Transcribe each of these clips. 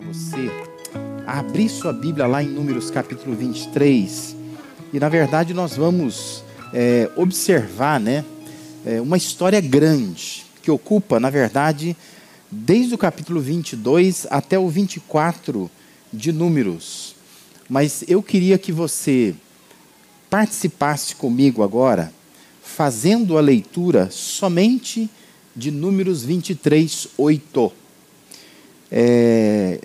convidar você a abrir sua Bíblia lá em Números capítulo 23. E na verdade nós vamos é, observar né, é, uma história grande que ocupa, na verdade, desde o capítulo 22 até o 24 de Números. Mas eu queria que você participasse comigo agora, fazendo a leitura somente de Números 23, 8. É,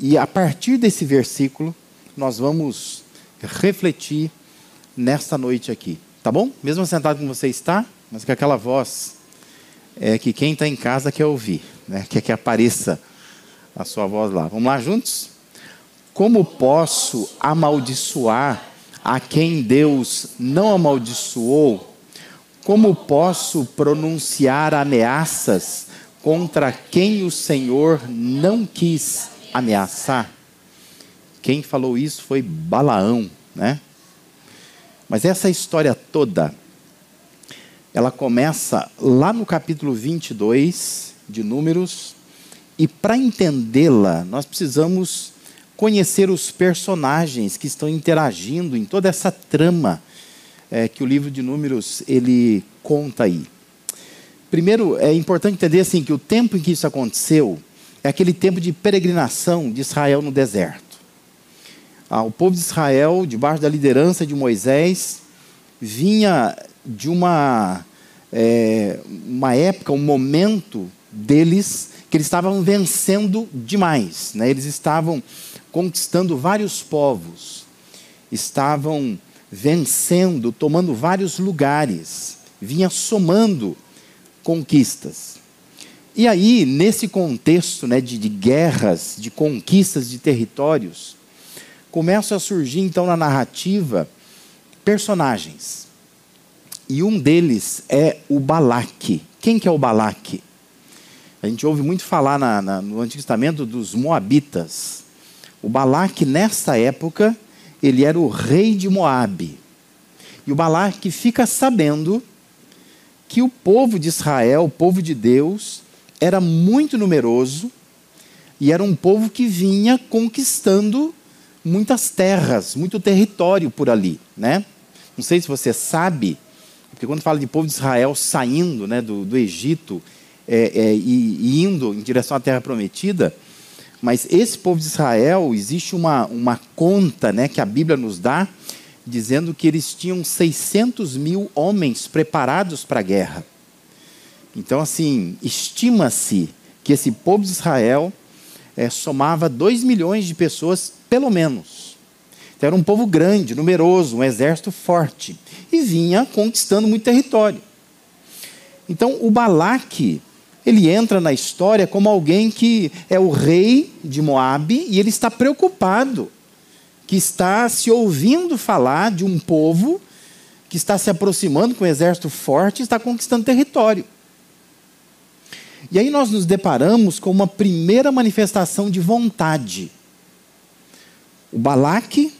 e a partir desse versículo, nós vamos refletir nesta noite aqui. Tá bom? Mesmo sentado como você está, mas com aquela voz é, que quem está em casa quer ouvir, né? quer que apareça a sua voz lá. Vamos lá juntos? Como posso amaldiçoar a quem Deus não amaldiçoou? Como posso pronunciar ameaças contra quem o Senhor não quis ameaçar. Quem falou isso foi Balaão, né? Mas essa história toda, ela começa lá no capítulo 22 de Números, e para entendê-la, nós precisamos conhecer os personagens que estão interagindo em toda essa trama é, que o livro de Números ele conta aí. Primeiro, é importante entender assim que o tempo em que isso aconteceu é aquele tempo de peregrinação de Israel no deserto. Ah, o povo de Israel, debaixo da liderança de Moisés, vinha de uma, é, uma época, um momento deles que eles estavam vencendo demais. Né? Eles estavam conquistando vários povos, estavam vencendo, tomando vários lugares, vinha somando conquistas. E aí, nesse contexto né, de, de guerras, de conquistas de territórios, começam a surgir então na narrativa personagens. E um deles é o Balaque. Quem que é o Balaque? A gente ouve muito falar na, na, no Antigo Testamento dos Moabitas. O Balaque, nessa época, ele era o rei de Moabe. E o Balaque fica sabendo que o povo de Israel, o povo de Deus, era muito numeroso e era um povo que vinha conquistando muitas terras, muito território por ali, né? Não sei se você sabe, porque quando fala de povo de Israel saindo né, do, do Egito é, é, e, e, indo em direção à Terra Prometida, mas esse povo de Israel, existe uma, uma conta né, que a Bíblia nos dá, dizendo que eles tinham 600 mil homens preparados para a guerra. Então, assim, estima-se que esse povo de Israel é, somava 2 milhões de pessoas, pelo menos. Então, era um povo grande, numeroso, um exército forte. E vinha conquistando muito território. Então, o Balaque, ele entra na história como alguém que é o rei de Moabe e ele está preocupado que está se ouvindo falar de um povo que está se aproximando com um exército forte e está conquistando território. E aí nós nos deparamos com uma primeira manifestação de vontade. O Balaque,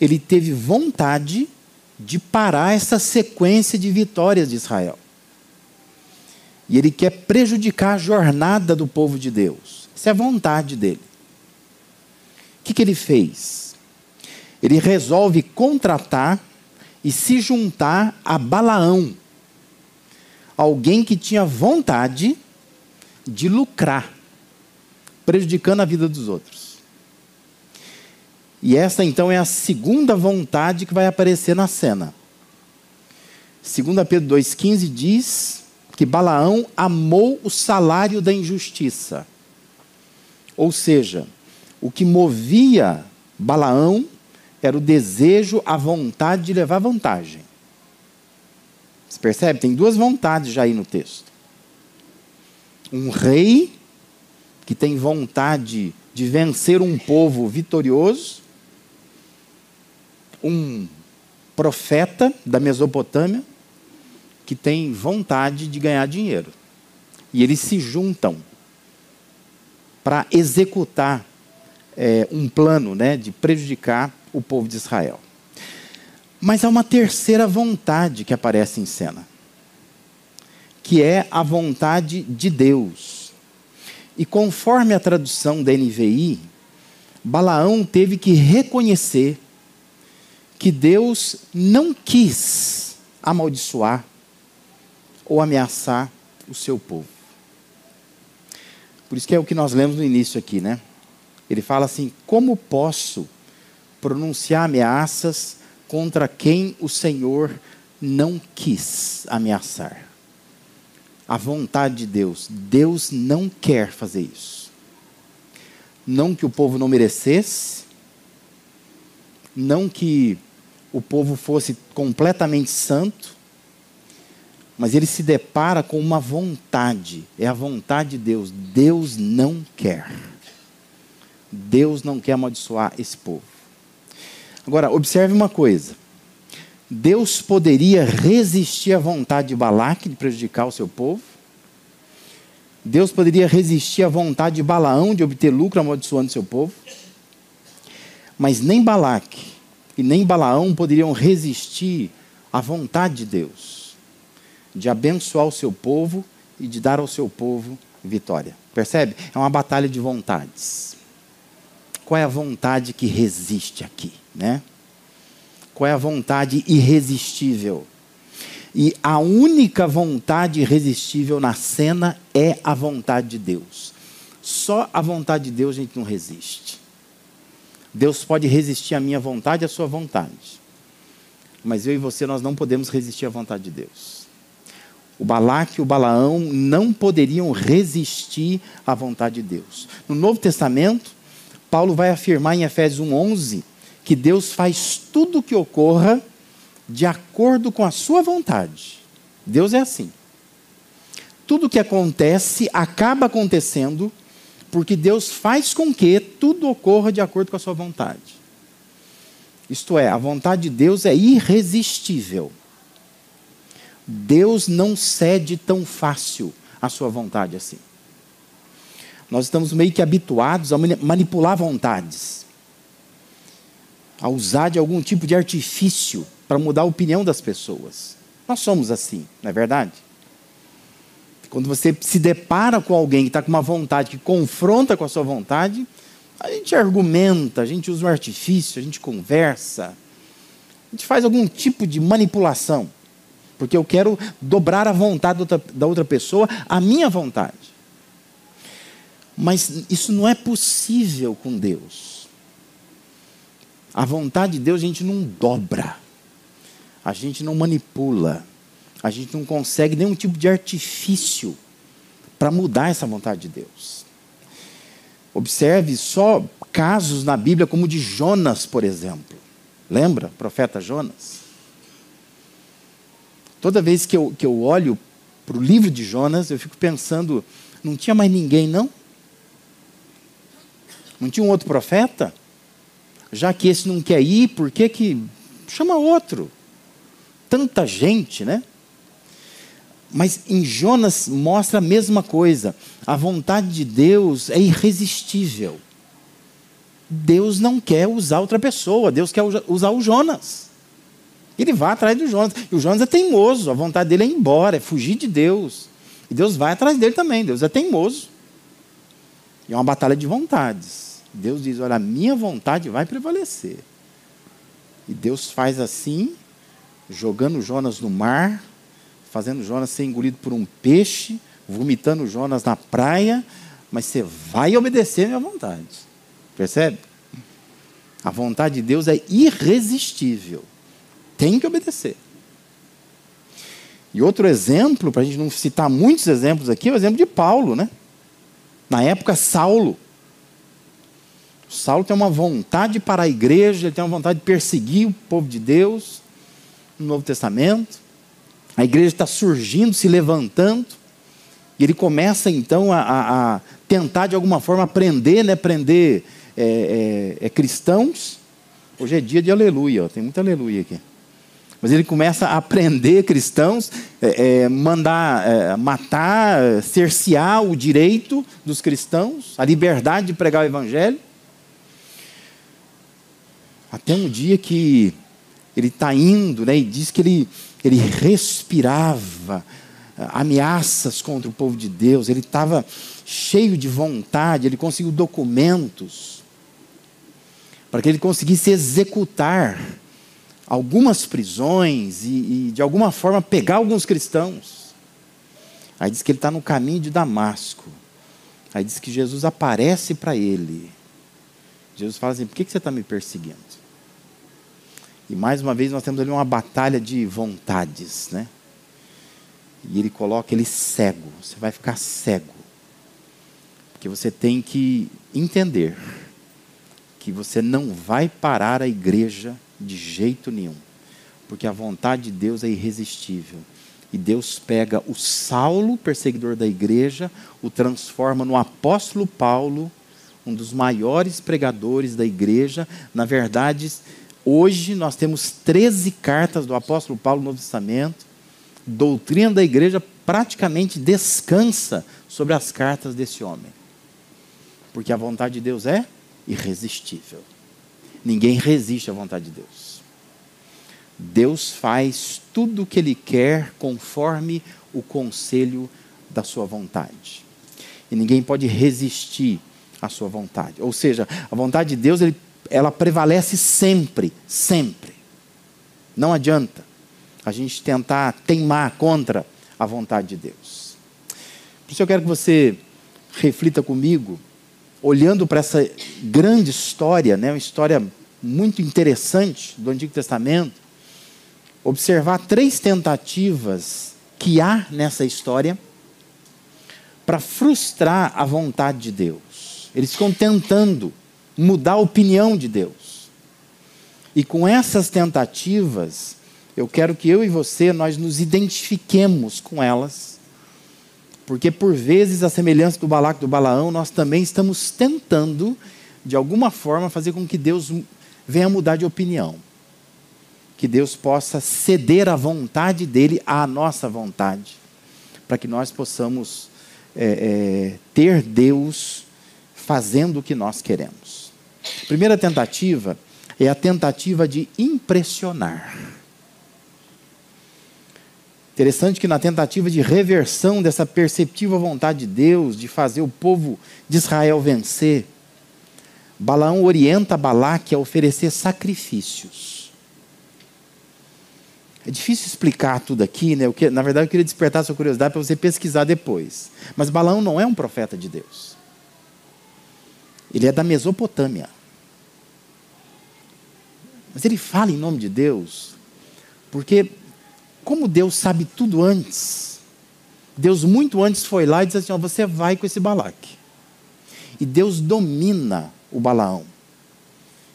ele teve vontade de parar essa sequência de vitórias de Israel. E ele quer prejudicar a jornada do povo de Deus. Essa é a vontade dele. O que, que ele fez? ele resolve contratar e se juntar a Balaão, alguém que tinha vontade de lucrar, prejudicando a vida dos outros. E essa então é a segunda vontade que vai aparecer na cena. 2 Pedro 2,15 diz que Balaão amou o salário da injustiça. Ou seja, o que movia Balaão era o desejo, a vontade de levar vantagem. Você percebe? Tem duas vontades já aí no texto. Um rei que tem vontade de vencer um povo vitorioso, um profeta da Mesopotâmia que tem vontade de ganhar dinheiro. E eles se juntam para executar é, um plano né, de prejudicar o povo de Israel. Mas há uma terceira vontade que aparece em cena, que é a vontade de Deus. E conforme a tradução da NVI, Balaão teve que reconhecer que Deus não quis amaldiçoar ou ameaçar o seu povo. Por isso que é o que nós lemos no início aqui, né? Ele fala assim: como posso pronunciar ameaças contra quem o Senhor não quis ameaçar? A vontade de Deus. Deus não quer fazer isso. Não que o povo não merecesse, não que o povo fosse completamente santo, mas ele se depara com uma vontade, é a vontade de Deus. Deus não quer. Deus não quer amaldiçoar esse povo. Agora, observe uma coisa. Deus poderia resistir à vontade de Balaque de prejudicar o seu povo? Deus poderia resistir à vontade de Balaão de obter lucro amaldiçoando o seu povo? Mas nem Balaque e nem Balaão poderiam resistir à vontade de Deus de abençoar o seu povo e de dar ao seu povo vitória. Percebe? É uma batalha de vontades. Qual é a vontade que resiste aqui, né? Qual é a vontade irresistível? E a única vontade irresistível na cena é a vontade de Deus. Só a vontade de Deus a gente não resiste. Deus pode resistir à minha vontade e à sua vontade. Mas eu e você, nós não podemos resistir à vontade de Deus. O Balaque e o Balaão não poderiam resistir à vontade de Deus. No Novo Testamento, Paulo vai afirmar em Efésios 1:11 que Deus faz tudo o que ocorra de acordo com a sua vontade. Deus é assim. Tudo o que acontece acaba acontecendo porque Deus faz com que tudo ocorra de acordo com a sua vontade. Isto é, a vontade de Deus é irresistível. Deus não cede tão fácil à sua vontade assim. Nós estamos meio que habituados a manipular vontades, a usar de algum tipo de artifício para mudar a opinião das pessoas. Nós somos assim, não é verdade? Quando você se depara com alguém que está com uma vontade que confronta com a sua vontade, a gente argumenta, a gente usa um artifício, a gente conversa, a gente faz algum tipo de manipulação, porque eu quero dobrar a vontade da outra pessoa à minha vontade. Mas isso não é possível com Deus. A vontade de Deus a gente não dobra, a gente não manipula, a gente não consegue nenhum tipo de artifício para mudar essa vontade de Deus. Observe só casos na Bíblia como o de Jonas, por exemplo. Lembra, profeta Jonas? Toda vez que eu, que eu olho para o livro de Jonas, eu fico pensando: não tinha mais ninguém, não? Não tinha um outro profeta? Já que esse não quer ir, por que que chama outro? Tanta gente, né? Mas em Jonas mostra a mesma coisa. A vontade de Deus é irresistível. Deus não quer usar outra pessoa, Deus quer usar o Jonas. Ele vai atrás do Jonas. E o Jonas é teimoso, a vontade dele é ir embora, é fugir de Deus. E Deus vai atrás dele também, Deus é teimoso. E é uma batalha de vontades. Deus diz: Olha, a minha vontade vai prevalecer. E Deus faz assim, jogando Jonas no mar, fazendo Jonas ser engolido por um peixe, vomitando Jonas na praia, mas você vai obedecer a minha vontade. Percebe? A vontade de Deus é irresistível. Tem que obedecer. E outro exemplo, para a gente não citar muitos exemplos aqui, é o exemplo de Paulo, né? Na época, Saulo. Saulo tem uma vontade para a igreja, ele tem uma vontade de perseguir o povo de Deus no Novo Testamento. A igreja está surgindo, se levantando, e ele começa então a, a, tentar de alguma forma aprender, né, prender é, é, é, cristãos. Hoje é dia de aleluia, ó, tem muita aleluia aqui. Mas ele começa a aprender cristãos, é, é, mandar é, matar, cercear o direito dos cristãos, a liberdade de pregar o evangelho. Até um dia que ele está indo, né, e diz que ele, ele respirava ameaças contra o povo de Deus, ele estava cheio de vontade, ele conseguiu documentos para que ele conseguisse executar algumas prisões e, e, de alguma forma pegar alguns cristãos. Aí diz que ele está no caminho de Damasco. Aí diz que Jesus aparece para ele. Jesus fala assim: por que, que você está me perseguindo? E mais uma vez nós temos ali uma batalha de vontades, né? E ele coloca ele cego. Você vai ficar cego. Porque você tem que entender que você não vai parar a igreja de jeito nenhum. Porque a vontade de Deus é irresistível. E Deus pega o Saulo, perseguidor da igreja, o transforma no apóstolo Paulo, um dos maiores pregadores da igreja. Na verdade, hoje nós temos 13 cartas do apóstolo Paulo no Novo Testamento. Doutrina da igreja praticamente descansa sobre as cartas desse homem. Porque a vontade de Deus é irresistível. Ninguém resiste à vontade de Deus. Deus faz tudo o que Ele quer conforme o conselho da sua vontade. E ninguém pode resistir à sua vontade. Ou seja, a vontade de Deus ele, ela prevalece sempre, sempre. Não adianta a gente tentar teimar contra a vontade de Deus. Por isso eu quero que você reflita comigo olhando para essa grande história, né, uma história muito interessante do Antigo Testamento, observar três tentativas que há nessa história para frustrar a vontade de Deus. Eles ficam tentando mudar a opinião de Deus. E com essas tentativas, eu quero que eu e você nós nos identifiquemos com elas porque por vezes, a semelhança do Balaco do Balaão, nós também estamos tentando, de alguma forma, fazer com que Deus venha mudar de opinião. Que Deus possa ceder a vontade dele à nossa vontade, para que nós possamos é, é, ter Deus fazendo o que nós queremos. Primeira tentativa é a tentativa de impressionar. Interessante que na tentativa de reversão dessa perceptível vontade de Deus, de fazer o povo de Israel vencer, Balaão orienta Balaque a oferecer sacrifícios. É difícil explicar tudo aqui, né? Que, na verdade, eu queria despertar sua curiosidade para você pesquisar depois. Mas Balaão não é um profeta de Deus. Ele é da Mesopotâmia. Mas ele fala em nome de Deus, porque como Deus sabe tudo antes, Deus muito antes foi lá e disse assim: ó, você vai com esse Balaque. E Deus domina o Balaão.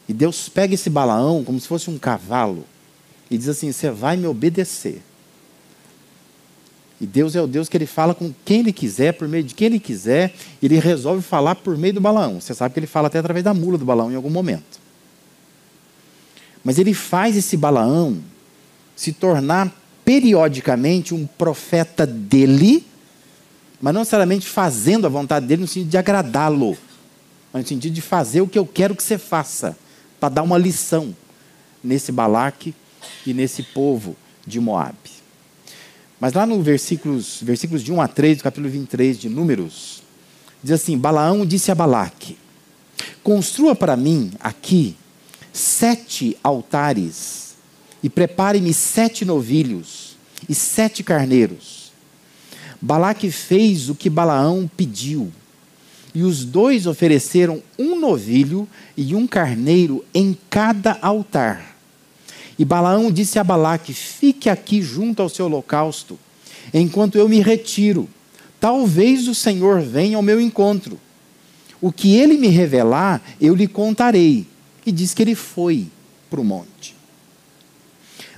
E Deus pega esse Balaão como se fosse um cavalo e diz assim: você vai me obedecer. E Deus é o Deus que ele fala com quem ele quiser, por meio de quem ele quiser, ele resolve falar por meio do Balaão. Você sabe que ele fala até através da mula do Balaão em algum momento. Mas ele faz esse Balaão se tornar periodicamente um profeta dele, mas não necessariamente fazendo a vontade dele no sentido de agradá-lo, mas no sentido de fazer o que eu quero que você faça, para dar uma lição nesse Balaque e nesse povo de Moab. Mas lá no versículos, versículos de 1 a 3, do capítulo 23 de Números, diz assim: Balaão disse a Balaque: Construa para mim aqui sete altares e prepare-me sete novilhos e sete carneiros. Balaque fez o que Balaão pediu. E os dois ofereceram um novilho e um carneiro em cada altar. E Balaão disse a Balaque: Fique aqui junto ao seu holocausto, enquanto eu me retiro. Talvez o Senhor venha ao meu encontro. O que ele me revelar, eu lhe contarei. E diz que ele foi para o monte.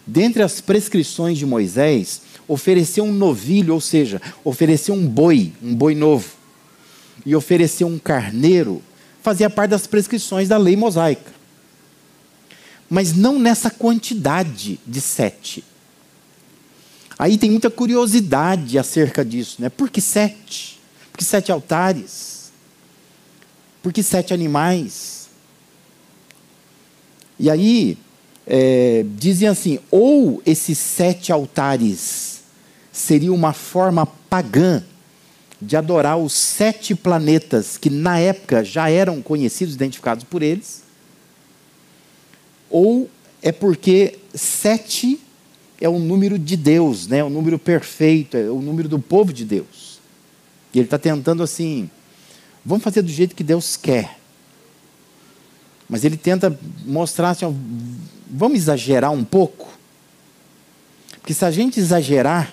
Dentre as prescrições de Moisés, oferecer um novilho, ou seja, oferecer um boi, um boi novo, e oferecer um carneiro, fazia parte das prescrições da lei mosaica. Mas não nessa quantidade de sete. Aí tem muita curiosidade acerca disso, né? Por que sete? Por que sete altares? Por que sete animais? E aí, é, dizem assim: ou esses sete altares seria uma forma pagã de adorar os sete planetas que na época já eram conhecidos, identificados por eles, ou é porque sete é o número de Deus, né? o número perfeito, é o número do povo de Deus. E ele está tentando assim, vamos fazer do jeito que Deus quer. Mas ele tenta mostrar assim, ó, vamos exagerar um pouco. Porque se a gente exagerar,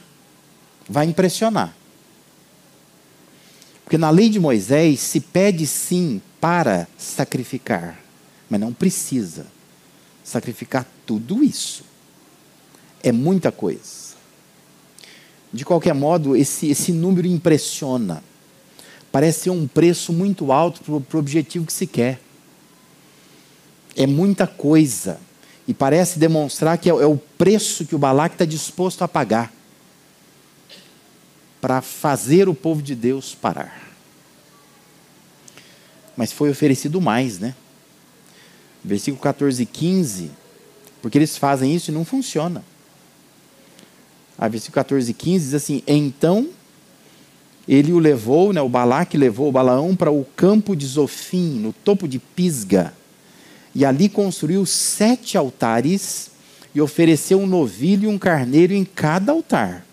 vai impressionar. Porque na lei de Moisés se pede sim para sacrificar, mas não precisa sacrificar tudo isso. É muita coisa. De qualquer modo, esse, esse número impressiona. Parece ser um preço muito alto para o objetivo que se quer. É muita coisa. E parece demonstrar que é, é o preço que o Balaque está disposto a pagar para fazer o povo de Deus parar. Mas foi oferecido mais, né? Versículo 14 e 15, porque eles fazem isso e não funciona. A versículo 14 e 15 diz assim: Então ele o levou, né, o Balaque levou o Balaão para o campo de Zofim, no topo de Pisga, e ali construiu sete altares e ofereceu um novilho e um carneiro em cada altar.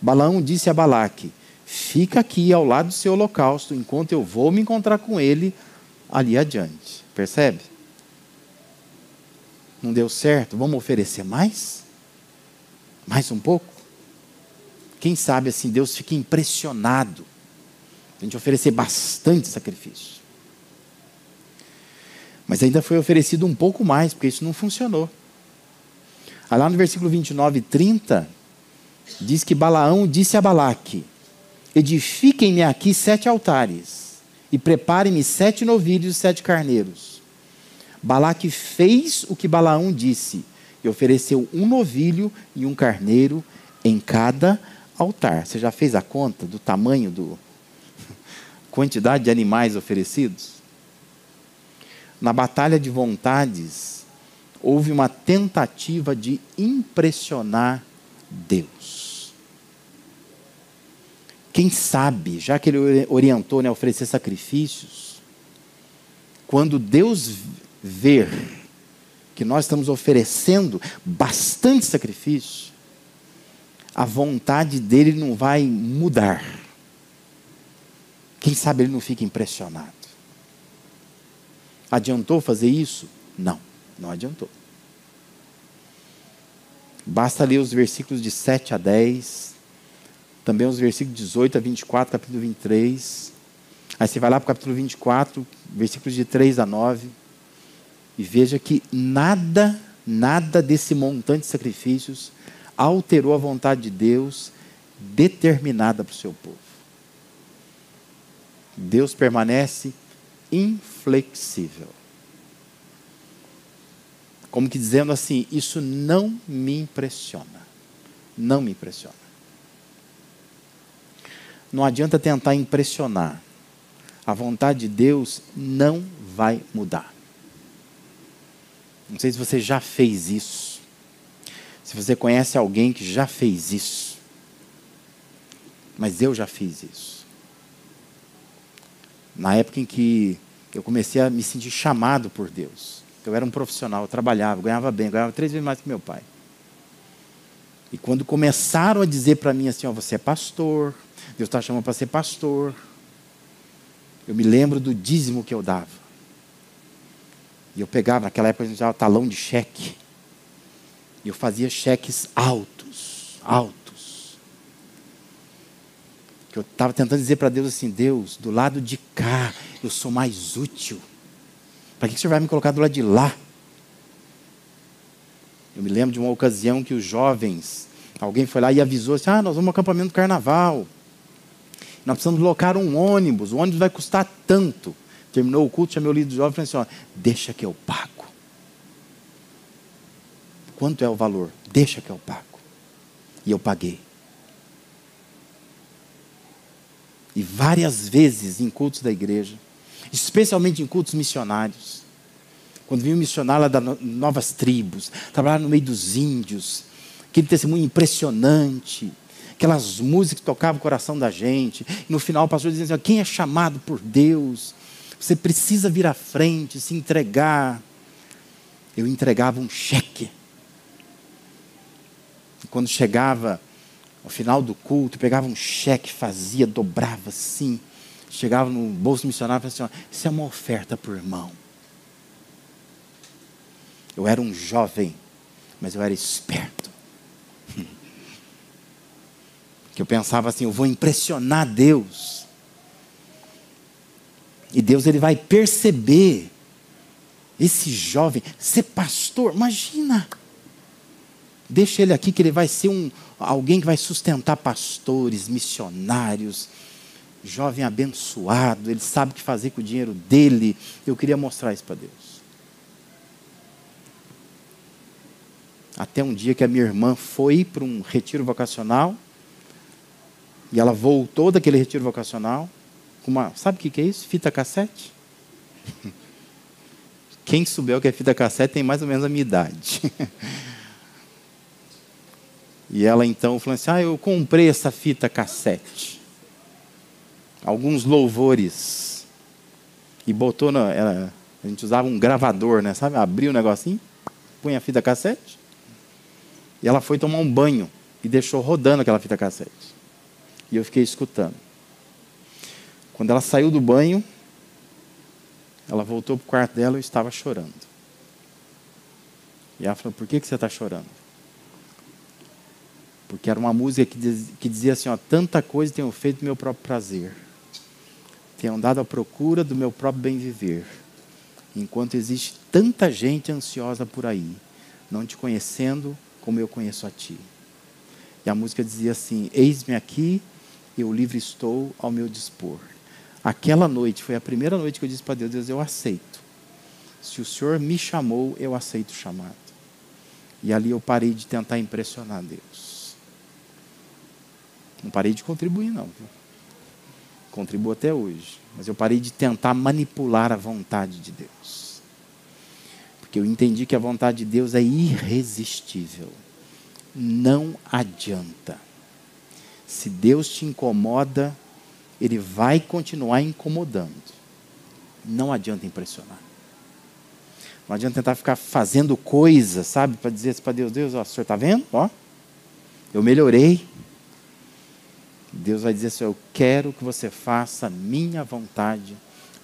Balaão disse a Balaque: Fica aqui ao lado do seu holocausto, enquanto eu vou me encontrar com ele ali adiante. Percebe? Não deu certo? Vamos oferecer mais? Mais um pouco? Quem sabe assim Deus fica impressionado a gente oferecer bastante sacrifício. Mas ainda foi oferecido um pouco mais, porque isso não funcionou. Aí lá no versículo 29 e 30, diz que Balaão disse a Balaque: Edifiquem-me aqui sete altares, e preparem-me sete novilhos e sete carneiros. Balaque fez o que Balaão disse, e ofereceu um novilho e um carneiro em cada altar. Você já fez a conta do tamanho do quantidade de animais oferecidos? Na batalha de vontades, houve uma tentativa de impressionar Deus. Quem sabe, já que ele orientou né, a oferecer sacrifícios, quando Deus ver que nós estamos oferecendo bastante sacrifício, a vontade dele não vai mudar. Quem sabe ele não fica impressionado. Adiantou fazer isso? Não, não adiantou. Basta ler os versículos de 7 a 10 também os versículos 18 a 24, capítulo 23. Aí você vai lá para o capítulo 24, versículos de 3 a 9. E veja que nada, nada desse montante de sacrifícios alterou a vontade de Deus determinada para o seu povo. Deus permanece inflexível. Como que dizendo assim, isso não me impressiona. Não me impressiona. Não adianta tentar impressionar. A vontade de Deus não vai mudar. Não sei se você já fez isso. Se você conhece alguém que já fez isso. Mas eu já fiz isso. Na época em que eu comecei a me sentir chamado por Deus. Eu era um profissional, eu trabalhava, ganhava bem, ganhava três vezes mais que meu pai. E quando começaram a dizer para mim assim, ó, você é pastor, Deus está chamando para ser pastor. Eu me lembro do dízimo que eu dava. E eu pegava, naquela época a gente usava talão de cheque. E eu fazia cheques altos, altos. Que eu estava tentando dizer para Deus assim: Deus, do lado de cá eu sou mais útil. Para que, que o Senhor vai me colocar do lado de lá? Eu me lembro de uma ocasião que os jovens, alguém foi lá e avisou assim: ah, nós vamos ao acampamento do carnaval. Nós precisamos locar um ônibus, o ônibus vai custar tanto. Terminou o culto, chamei o líder jovem e falei assim: ó, deixa que eu pago. Quanto é o valor? Deixa que eu pago. E eu paguei. E várias vezes em cultos da igreja, especialmente em cultos missionários, quando vinha um missionário lá das novas tribos, trabalhar no meio dos índios, aquele testemunho impressionante, aquelas músicas que tocavam o coração da gente. E no final o pastor dizia assim: quem é chamado por Deus? Você precisa vir à frente, se entregar. Eu entregava um cheque. E quando chegava ao final do culto, pegava um cheque, fazia, dobrava assim. Chegava no bolso missionário e falava assim: Isso é uma oferta por irmão. Eu era um jovem, mas eu era esperto. Que eu pensava assim: eu vou impressionar Deus. E Deus ele vai perceber esse jovem ser pastor. Imagina. Deixa ele aqui que ele vai ser um alguém que vai sustentar pastores, missionários. Jovem abençoado, ele sabe o que fazer com o dinheiro dele. Eu queria mostrar isso para Deus. Até um dia que a minha irmã foi para um retiro vocacional. E ela voltou daquele retiro vocacional com uma. Sabe o que é isso? Fita cassete? Quem souber o que é fita cassete tem mais ou menos a minha idade. e ela então falou assim: Ah, eu comprei essa fita cassete. Alguns louvores. E botou na. Ela, a gente usava um gravador, né? Sabe? Abriu o negocinho, punha a fita cassete. E ela foi tomar um banho e deixou rodando aquela fita cassete. E eu fiquei escutando. Quando ela saiu do banho, ela voltou para o quarto dela e eu estava chorando. E ela falou: Por que, que você está chorando? Porque era uma música que, que dizia assim: ó, Tanta coisa tenho feito do meu próprio prazer. Tenho andado à procura do meu próprio bem viver. Enquanto existe tanta gente ansiosa por aí, não te conhecendo como eu conheço a ti. E a música dizia assim: Eis-me aqui, eu livre estou ao meu dispor. Aquela noite foi a primeira noite que eu disse para Deus: Deus, eu aceito. Se o Senhor me chamou, eu aceito o chamado. E ali eu parei de tentar impressionar Deus. Não parei de contribuir, não. Contribuo até hoje. Mas eu parei de tentar manipular a vontade de Deus. Porque eu entendi que a vontade de Deus é irresistível. Não adianta. Se Deus te incomoda, Ele vai continuar incomodando. Não adianta impressionar. Não adianta tentar ficar fazendo coisas, sabe, para dizer para Deus, Deus, ó, o senhor está vendo? Ó, eu melhorei. Deus vai dizer assim: Eu quero que você faça a minha vontade,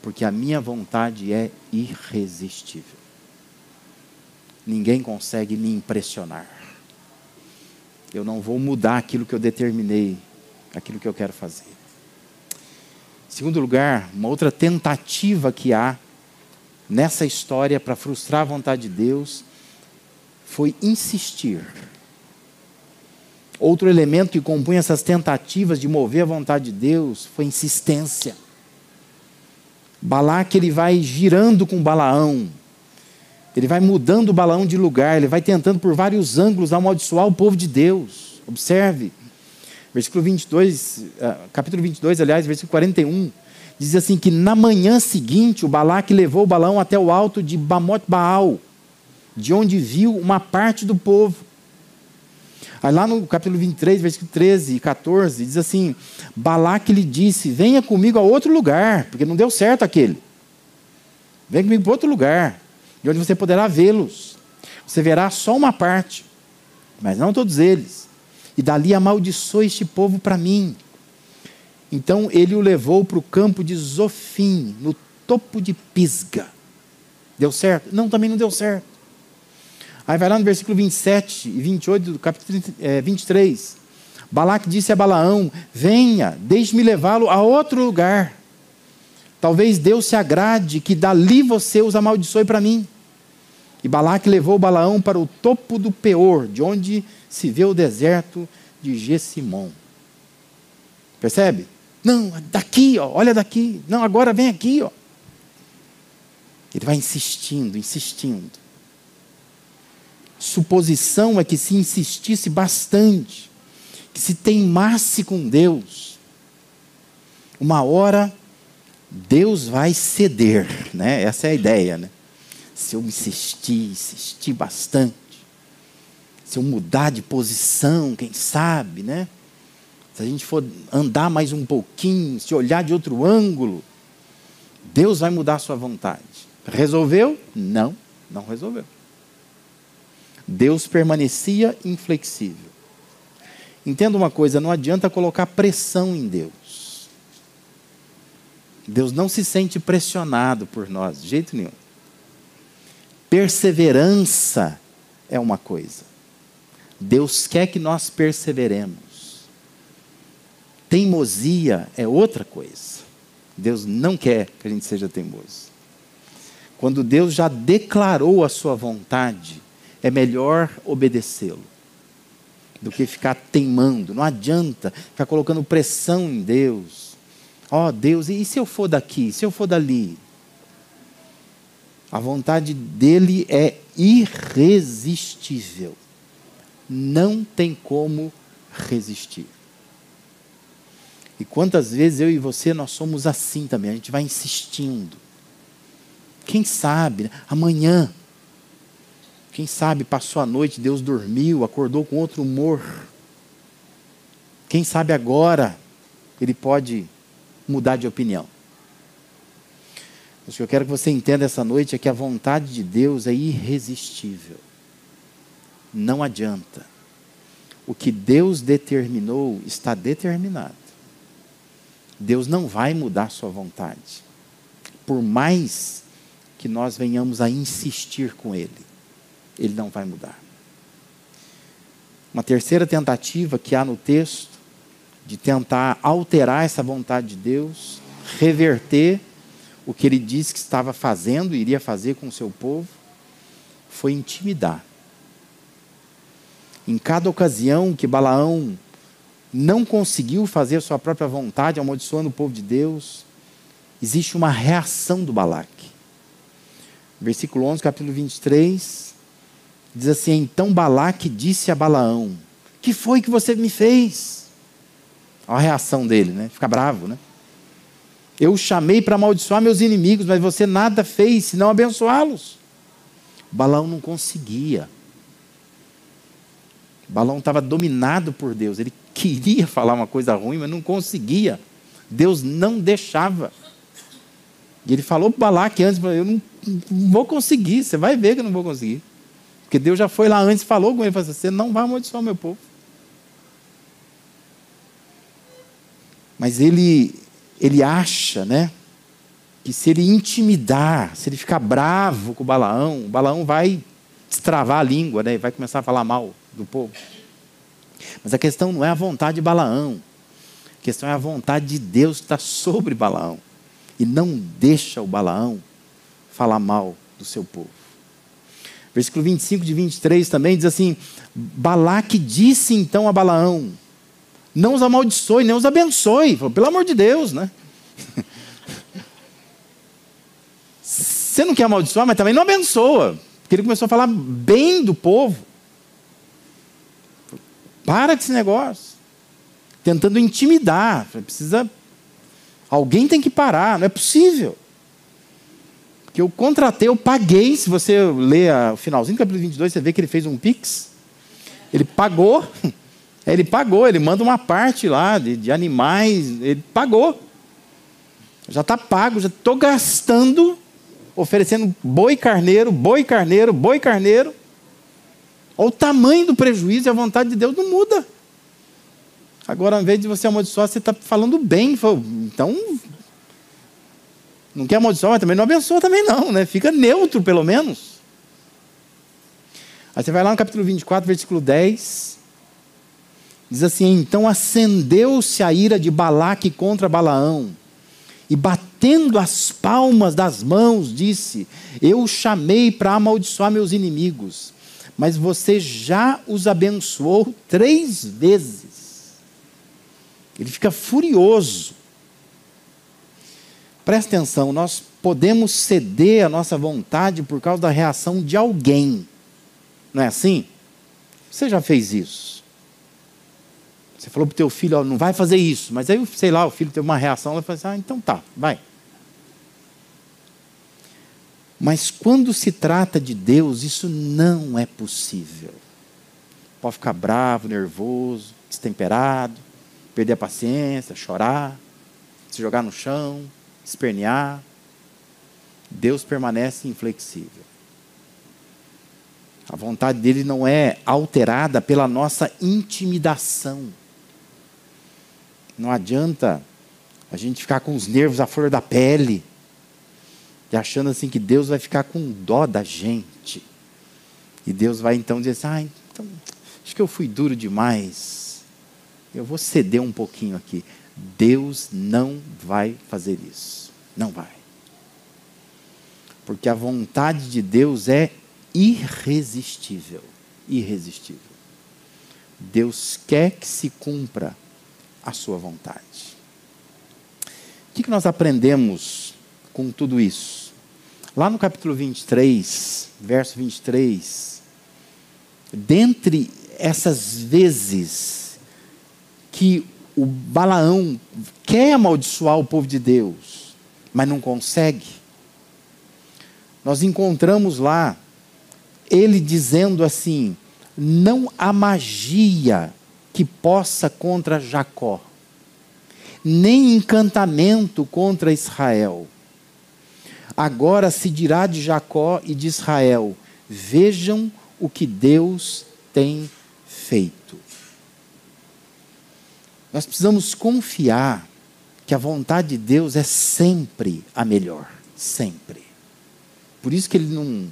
porque a minha vontade é irresistível. Ninguém consegue me impressionar eu não vou mudar aquilo que eu determinei, aquilo que eu quero fazer. Segundo lugar, uma outra tentativa que há nessa história para frustrar a vontade de Deus foi insistir. Outro elemento que compunha essas tentativas de mover a vontade de Deus foi insistência. Balaque ele vai girando com Balaão, ele vai mudando o balão de lugar, ele vai tentando por vários ângulos amaldiçoar o povo de Deus. Observe. Versículo 22, ah, capítulo 22, aliás, versículo 41, diz assim que na manhã seguinte o Balaque levou o balão até o alto de Bamot Baal, de onde viu uma parte do povo. Aí lá no capítulo 23, versículo 13 e 14, diz assim: Balaque lhe disse: Venha comigo a outro lugar, porque não deu certo aquele. Vem comigo para outro lugar de onde você poderá vê-los. Você verá só uma parte, mas não todos eles. E dali amaldiçoe este povo para mim. Então ele o levou para o campo de Zofim, no topo de Pisga. Deu certo? Não, também não deu certo. Aí vai lá no versículo 27 e 28 do capítulo 23. É, Balaque disse a Balaão: Venha, deixe-me levá-lo a outro lugar. Talvez Deus se agrade que dali você os amaldiçoe para mim. E Balaque levou Balaão para o topo do Peor, de onde se vê o deserto de Gessimon. Percebe? Não, daqui, ó, olha daqui. Não, agora vem aqui, ó. Ele vai insistindo, insistindo. Suposição é que se insistisse bastante, que se teimasse com Deus, uma hora Deus vai ceder, né? Essa é a ideia, né? se eu insistir, insistir bastante, se eu mudar de posição, quem sabe, né? se a gente for andar mais um pouquinho, se olhar de outro ângulo, Deus vai mudar a sua vontade. Resolveu? Não, não resolveu. Deus permanecia inflexível. Entenda uma coisa: não adianta colocar pressão em Deus. Deus não se sente pressionado por nós, de jeito nenhum. Perseverança é uma coisa. Deus quer que nós perseveremos. Teimosia é outra coisa. Deus não quer que a gente seja teimoso. Quando Deus já declarou a sua vontade, é melhor obedecê-lo do que ficar teimando. Não adianta ficar colocando pressão em Deus. Ó oh, Deus, e se eu for daqui? Se eu for dali? A vontade dele é irresistível. Não tem como resistir. E quantas vezes eu e você nós somos assim também, a gente vai insistindo. Quem sabe, né? amanhã. Quem sabe passou a noite, Deus dormiu, acordou com outro humor. Quem sabe agora ele pode mudar de opinião. O que eu quero que você entenda essa noite é que a vontade de Deus é irresistível. Não adianta. O que Deus determinou está determinado. Deus não vai mudar sua vontade. Por mais que nós venhamos a insistir com Ele, Ele não vai mudar. Uma terceira tentativa que há no texto, de tentar alterar essa vontade de Deus, reverter o que ele disse que estava fazendo iria fazer com o seu povo, foi intimidar. Em cada ocasião que Balaão não conseguiu fazer sua própria vontade, amaldiçoando o povo de Deus, existe uma reação do Balaque. Versículo 11, capítulo 23, diz assim: Então Balaque disse a Balaão: Que foi que você me fez? Olha a reação dele, né? Fica bravo, né? Eu o chamei para amaldiçoar meus inimigos, mas você nada fez senão abençoá-los. Balaão não conseguia. Balaão estava dominado por Deus. Ele queria falar uma coisa ruim, mas não conseguia. Deus não deixava. E ele falou para Balaque antes, eu não, não, vou conseguir, você vai ver que eu não vou conseguir. Porque Deus já foi lá antes e falou com ele, falou assim, você não vai amaldiçoar o meu povo. Mas ele, ele acha, né, que se ele intimidar, se ele ficar bravo com o Balaão, o Balaão vai destravar a língua, né, vai começar a falar mal do povo. Mas a questão não é a vontade de Balaão. A questão é a vontade de Deus que está sobre Balaão. E não deixa o Balaão falar mal do seu povo. Versículo 25 de 23 também diz assim: Balaque disse então a Balaão: Não os amaldiçoe, nem os abençoe. Falou, Pelo amor de Deus, né? Você não quer amaldiçoar, mas também não abençoa. Porque ele começou a falar bem do povo. Para com esse negócio. Tentando intimidar. Precisa. Alguém tem que parar, não é possível. Porque eu contratei, eu paguei. Se você ler o finalzinho do capítulo 22, você vê que ele fez um pix. Ele pagou. Ele pagou, ele manda uma parte lá de, de animais, ele pagou. Já está pago, já estou gastando, oferecendo boi carneiro, boi carneiro, boi carneiro. Olha o tamanho do prejuízo e a vontade de Deus não muda. Agora, ao invés de você amaldiçoar, você está falando bem. Então, não quer amaldiçoar, mas também não abençoa também não, né? Fica neutro, pelo menos. Aí você vai lá no capítulo 24, versículo 10. Diz assim: Então acendeu-se a ira de Balaque contra Balaão, e batendo as palmas das mãos, disse: Eu chamei para amaldiçoar meus inimigos mas você já os abençoou três vezes. Ele fica furioso. Presta atenção, nós podemos ceder a nossa vontade por causa da reação de alguém. Não é assim? Você já fez isso? Você falou para o teu filho, ó, não vai fazer isso. Mas aí, sei lá, o filho teve uma reação, ele falou assim, ah, então tá, vai. Mas quando se trata de Deus, isso não é possível. Pode ficar bravo, nervoso, destemperado, perder a paciência, chorar, se jogar no chão, espernear. Deus permanece inflexível. A vontade dele não é alterada pela nossa intimidação. Não adianta a gente ficar com os nervos à flor da pele e achando assim que Deus vai ficar com dó da gente. E Deus vai então dizer assim: ah, então, acho que eu fui duro demais. Eu vou ceder um pouquinho aqui. Deus não vai fazer isso. Não vai. Porque a vontade de Deus é irresistível. Irresistível. Deus quer que se cumpra a sua vontade. O que nós aprendemos com tudo isso? Lá no capítulo 23, verso 23, dentre essas vezes que o Balaão quer amaldiçoar o povo de Deus, mas não consegue, nós encontramos lá ele dizendo assim: não há magia que possa contra Jacó, nem encantamento contra Israel. Agora se dirá de Jacó e de Israel: vejam o que Deus tem feito. Nós precisamos confiar que a vontade de Deus é sempre a melhor, sempre. Por isso que ele não,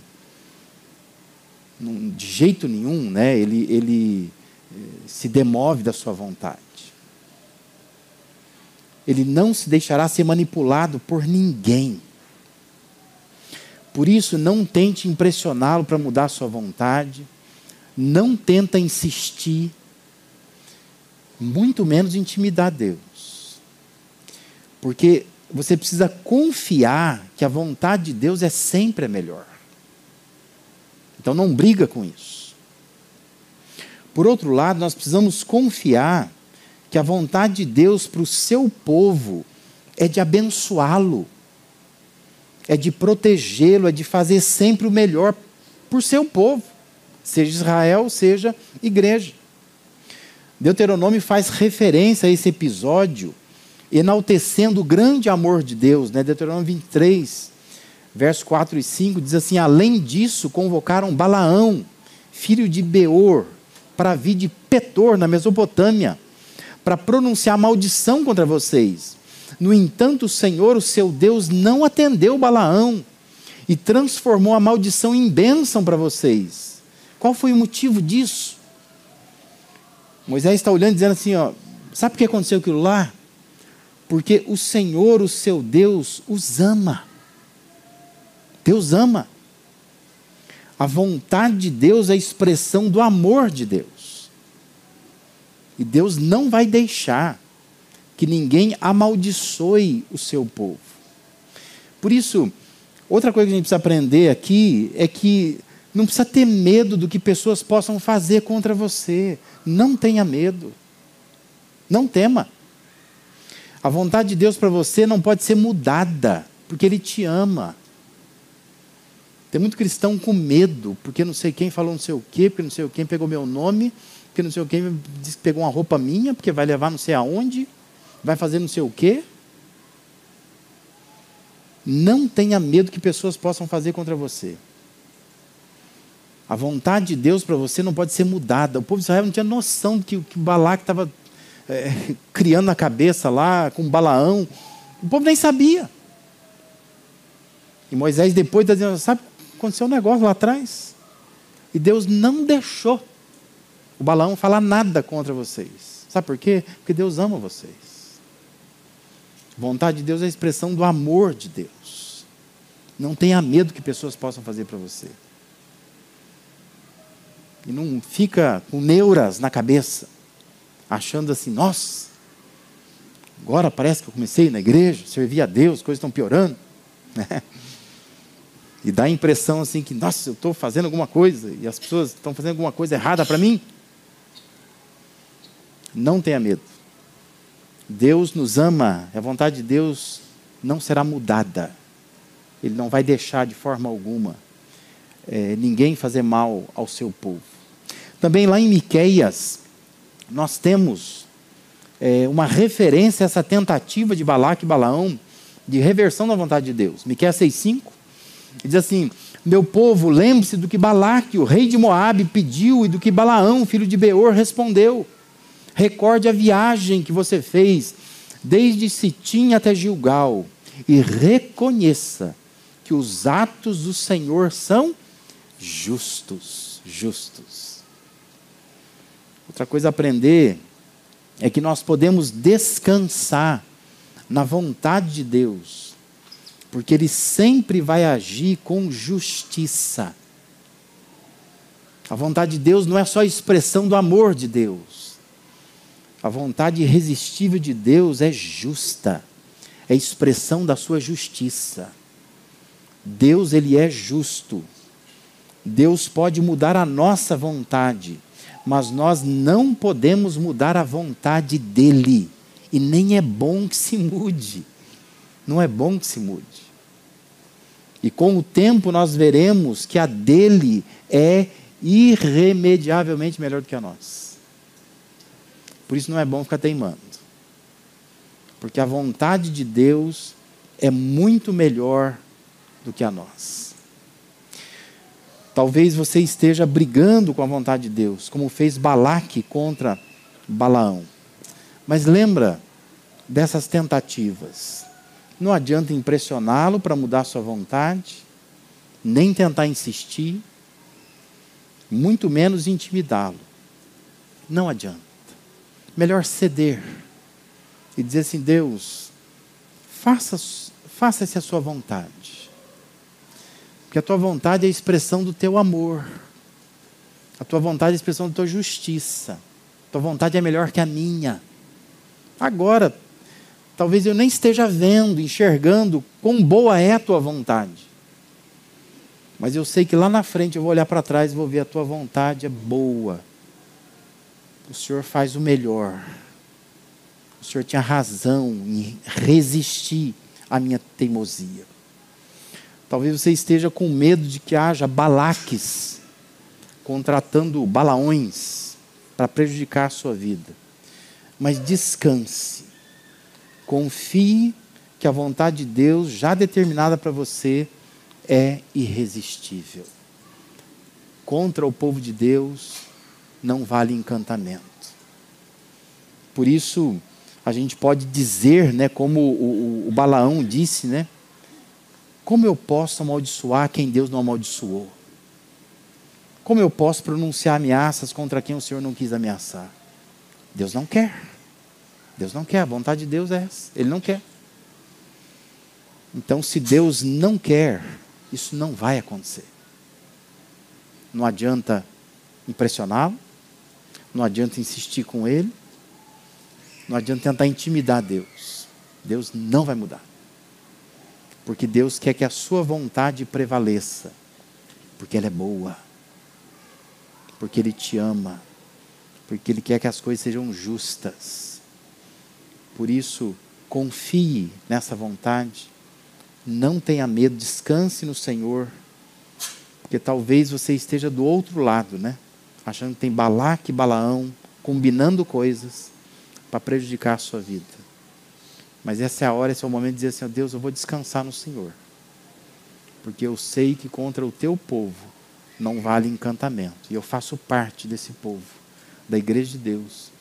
não de jeito nenhum, né, ele, ele eh, se demove da sua vontade. Ele não se deixará ser manipulado por ninguém. Por isso, não tente impressioná-lo para mudar sua vontade. Não tenta insistir. Muito menos intimidar Deus. Porque você precisa confiar que a vontade de Deus é sempre a melhor. Então não briga com isso. Por outro lado, nós precisamos confiar que a vontade de Deus para o seu povo é de abençoá-lo é de protegê-lo, é de fazer sempre o melhor por seu povo, seja Israel, seja igreja. Deuteronômio faz referência a esse episódio, enaltecendo o grande amor de Deus. Né? Deuteronômio 23, versos 4 e 5, diz assim: Além disso, convocaram Balaão, filho de Beor, para vir de Petor, na Mesopotâmia, para pronunciar maldição contra vocês. No entanto, o Senhor, o seu Deus, não atendeu Balaão e transformou a maldição em bênção para vocês. Qual foi o motivo disso? Moisés está olhando dizendo assim: ó, sabe por que aconteceu aquilo lá? Porque o Senhor, o seu Deus, os ama. Deus ama. A vontade de Deus é a expressão do amor de Deus. E Deus não vai deixar que ninguém amaldiçoe o seu povo. Por isso, outra coisa que a gente precisa aprender aqui é que não precisa ter medo do que pessoas possam fazer contra você. Não tenha medo. Não tema. A vontade de Deus para você não pode ser mudada, porque Ele te ama. Tem muito cristão com medo, porque não sei quem falou não sei o quê, porque não sei quem pegou meu nome, porque não sei quem disse que pegou uma roupa minha, porque vai levar não sei aonde vai fazer não sei o quê. Não tenha medo que pessoas possam fazer contra você. A vontade de Deus para você não pode ser mudada. O povo de Israel não tinha noção do que, que Balac estava é, criando na cabeça lá, com Balaão. O povo nem sabia. E Moisés depois está dizendo, sabe, aconteceu um negócio lá atrás. E Deus não deixou o Balaão falar nada contra vocês. Sabe por quê? Porque Deus ama vocês. Vontade de Deus é a expressão do amor de Deus. Não tenha medo que pessoas possam fazer para você. E não fica com neuras na cabeça, achando assim, nossa, agora parece que eu comecei na igreja, servi a Deus, coisas estão piorando. Né? E dá a impressão assim que, nossa, eu estou fazendo alguma coisa e as pessoas estão fazendo alguma coisa errada para mim. Não tenha medo. Deus nos ama, a vontade de Deus não será mudada. Ele não vai deixar de forma alguma é, ninguém fazer mal ao seu povo. Também lá em Miqueias, nós temos é, uma referência a essa tentativa de Balaque e Balaão de reversão da vontade de Deus. Miqueias 6,5 diz assim: Meu povo, lembre-se do que Balaque, o rei de Moabe, pediu e do que Balaão, filho de Beor, respondeu. Recorde a viagem que você fez desde Sitim até Gilgal e reconheça que os atos do Senhor são justos, justos. Outra coisa a aprender é que nós podemos descansar na vontade de Deus, porque Ele sempre vai agir com justiça. A vontade de Deus não é só a expressão do amor de Deus. A vontade irresistível de Deus é justa, é expressão da sua justiça. Deus, Ele é justo. Deus pode mudar a nossa vontade, mas nós não podemos mudar a vontade dEle. E nem é bom que se mude. Não é bom que se mude. E com o tempo nós veremos que a dele é irremediavelmente melhor do que a nossa. Por isso não é bom ficar teimando. Porque a vontade de Deus é muito melhor do que a nossa. Talvez você esteja brigando com a vontade de Deus, como fez Balaque contra Balaão. Mas lembra dessas tentativas. Não adianta impressioná-lo para mudar sua vontade, nem tentar insistir, muito menos intimidá-lo. Não adianta. Melhor ceder e dizer assim: Deus, faça, faça-se a sua vontade. Porque a tua vontade é a expressão do teu amor. A tua vontade é a expressão da tua justiça. A tua vontade é melhor que a minha. Agora, talvez eu nem esteja vendo, enxergando quão boa é a tua vontade. Mas eu sei que lá na frente eu vou olhar para trás e vou ver a tua vontade é boa. O Senhor faz o melhor. O Senhor tinha razão em resistir à minha teimosia. Talvez você esteja com medo de que haja balaques contratando balaões para prejudicar a sua vida mas descanse. Confie que a vontade de Deus, já determinada para você, é irresistível. Contra o povo de Deus não vale encantamento. Por isso, a gente pode dizer, né, como o, o, o Balaão disse, né? Como eu posso amaldiçoar quem Deus não amaldiçoou? Como eu posso pronunciar ameaças contra quem o Senhor não quis ameaçar? Deus não quer. Deus não quer, a vontade de Deus é essa. Ele não quer. Então, se Deus não quer, isso não vai acontecer. Não adianta impressioná-lo, não adianta insistir com ele, não adianta tentar intimidar Deus. Deus não vai mudar. Porque Deus quer que a sua vontade prevaleça, porque ela é boa, porque Ele te ama porque Ele quer que as coisas sejam justas. Por isso, confie nessa vontade, não tenha medo, descanse no Senhor, porque talvez você esteja do outro lado, né? Achando que tem Balaque e Balaão, combinando coisas para prejudicar a sua vida. Mas essa é a hora, esse é o momento de dizer assim: Deus, eu vou descansar no Senhor, porque eu sei que contra o teu povo não vale encantamento, e eu faço parte desse povo da igreja de Deus.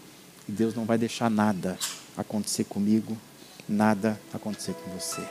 E Deus não vai deixar nada acontecer comigo, nada acontecer com você.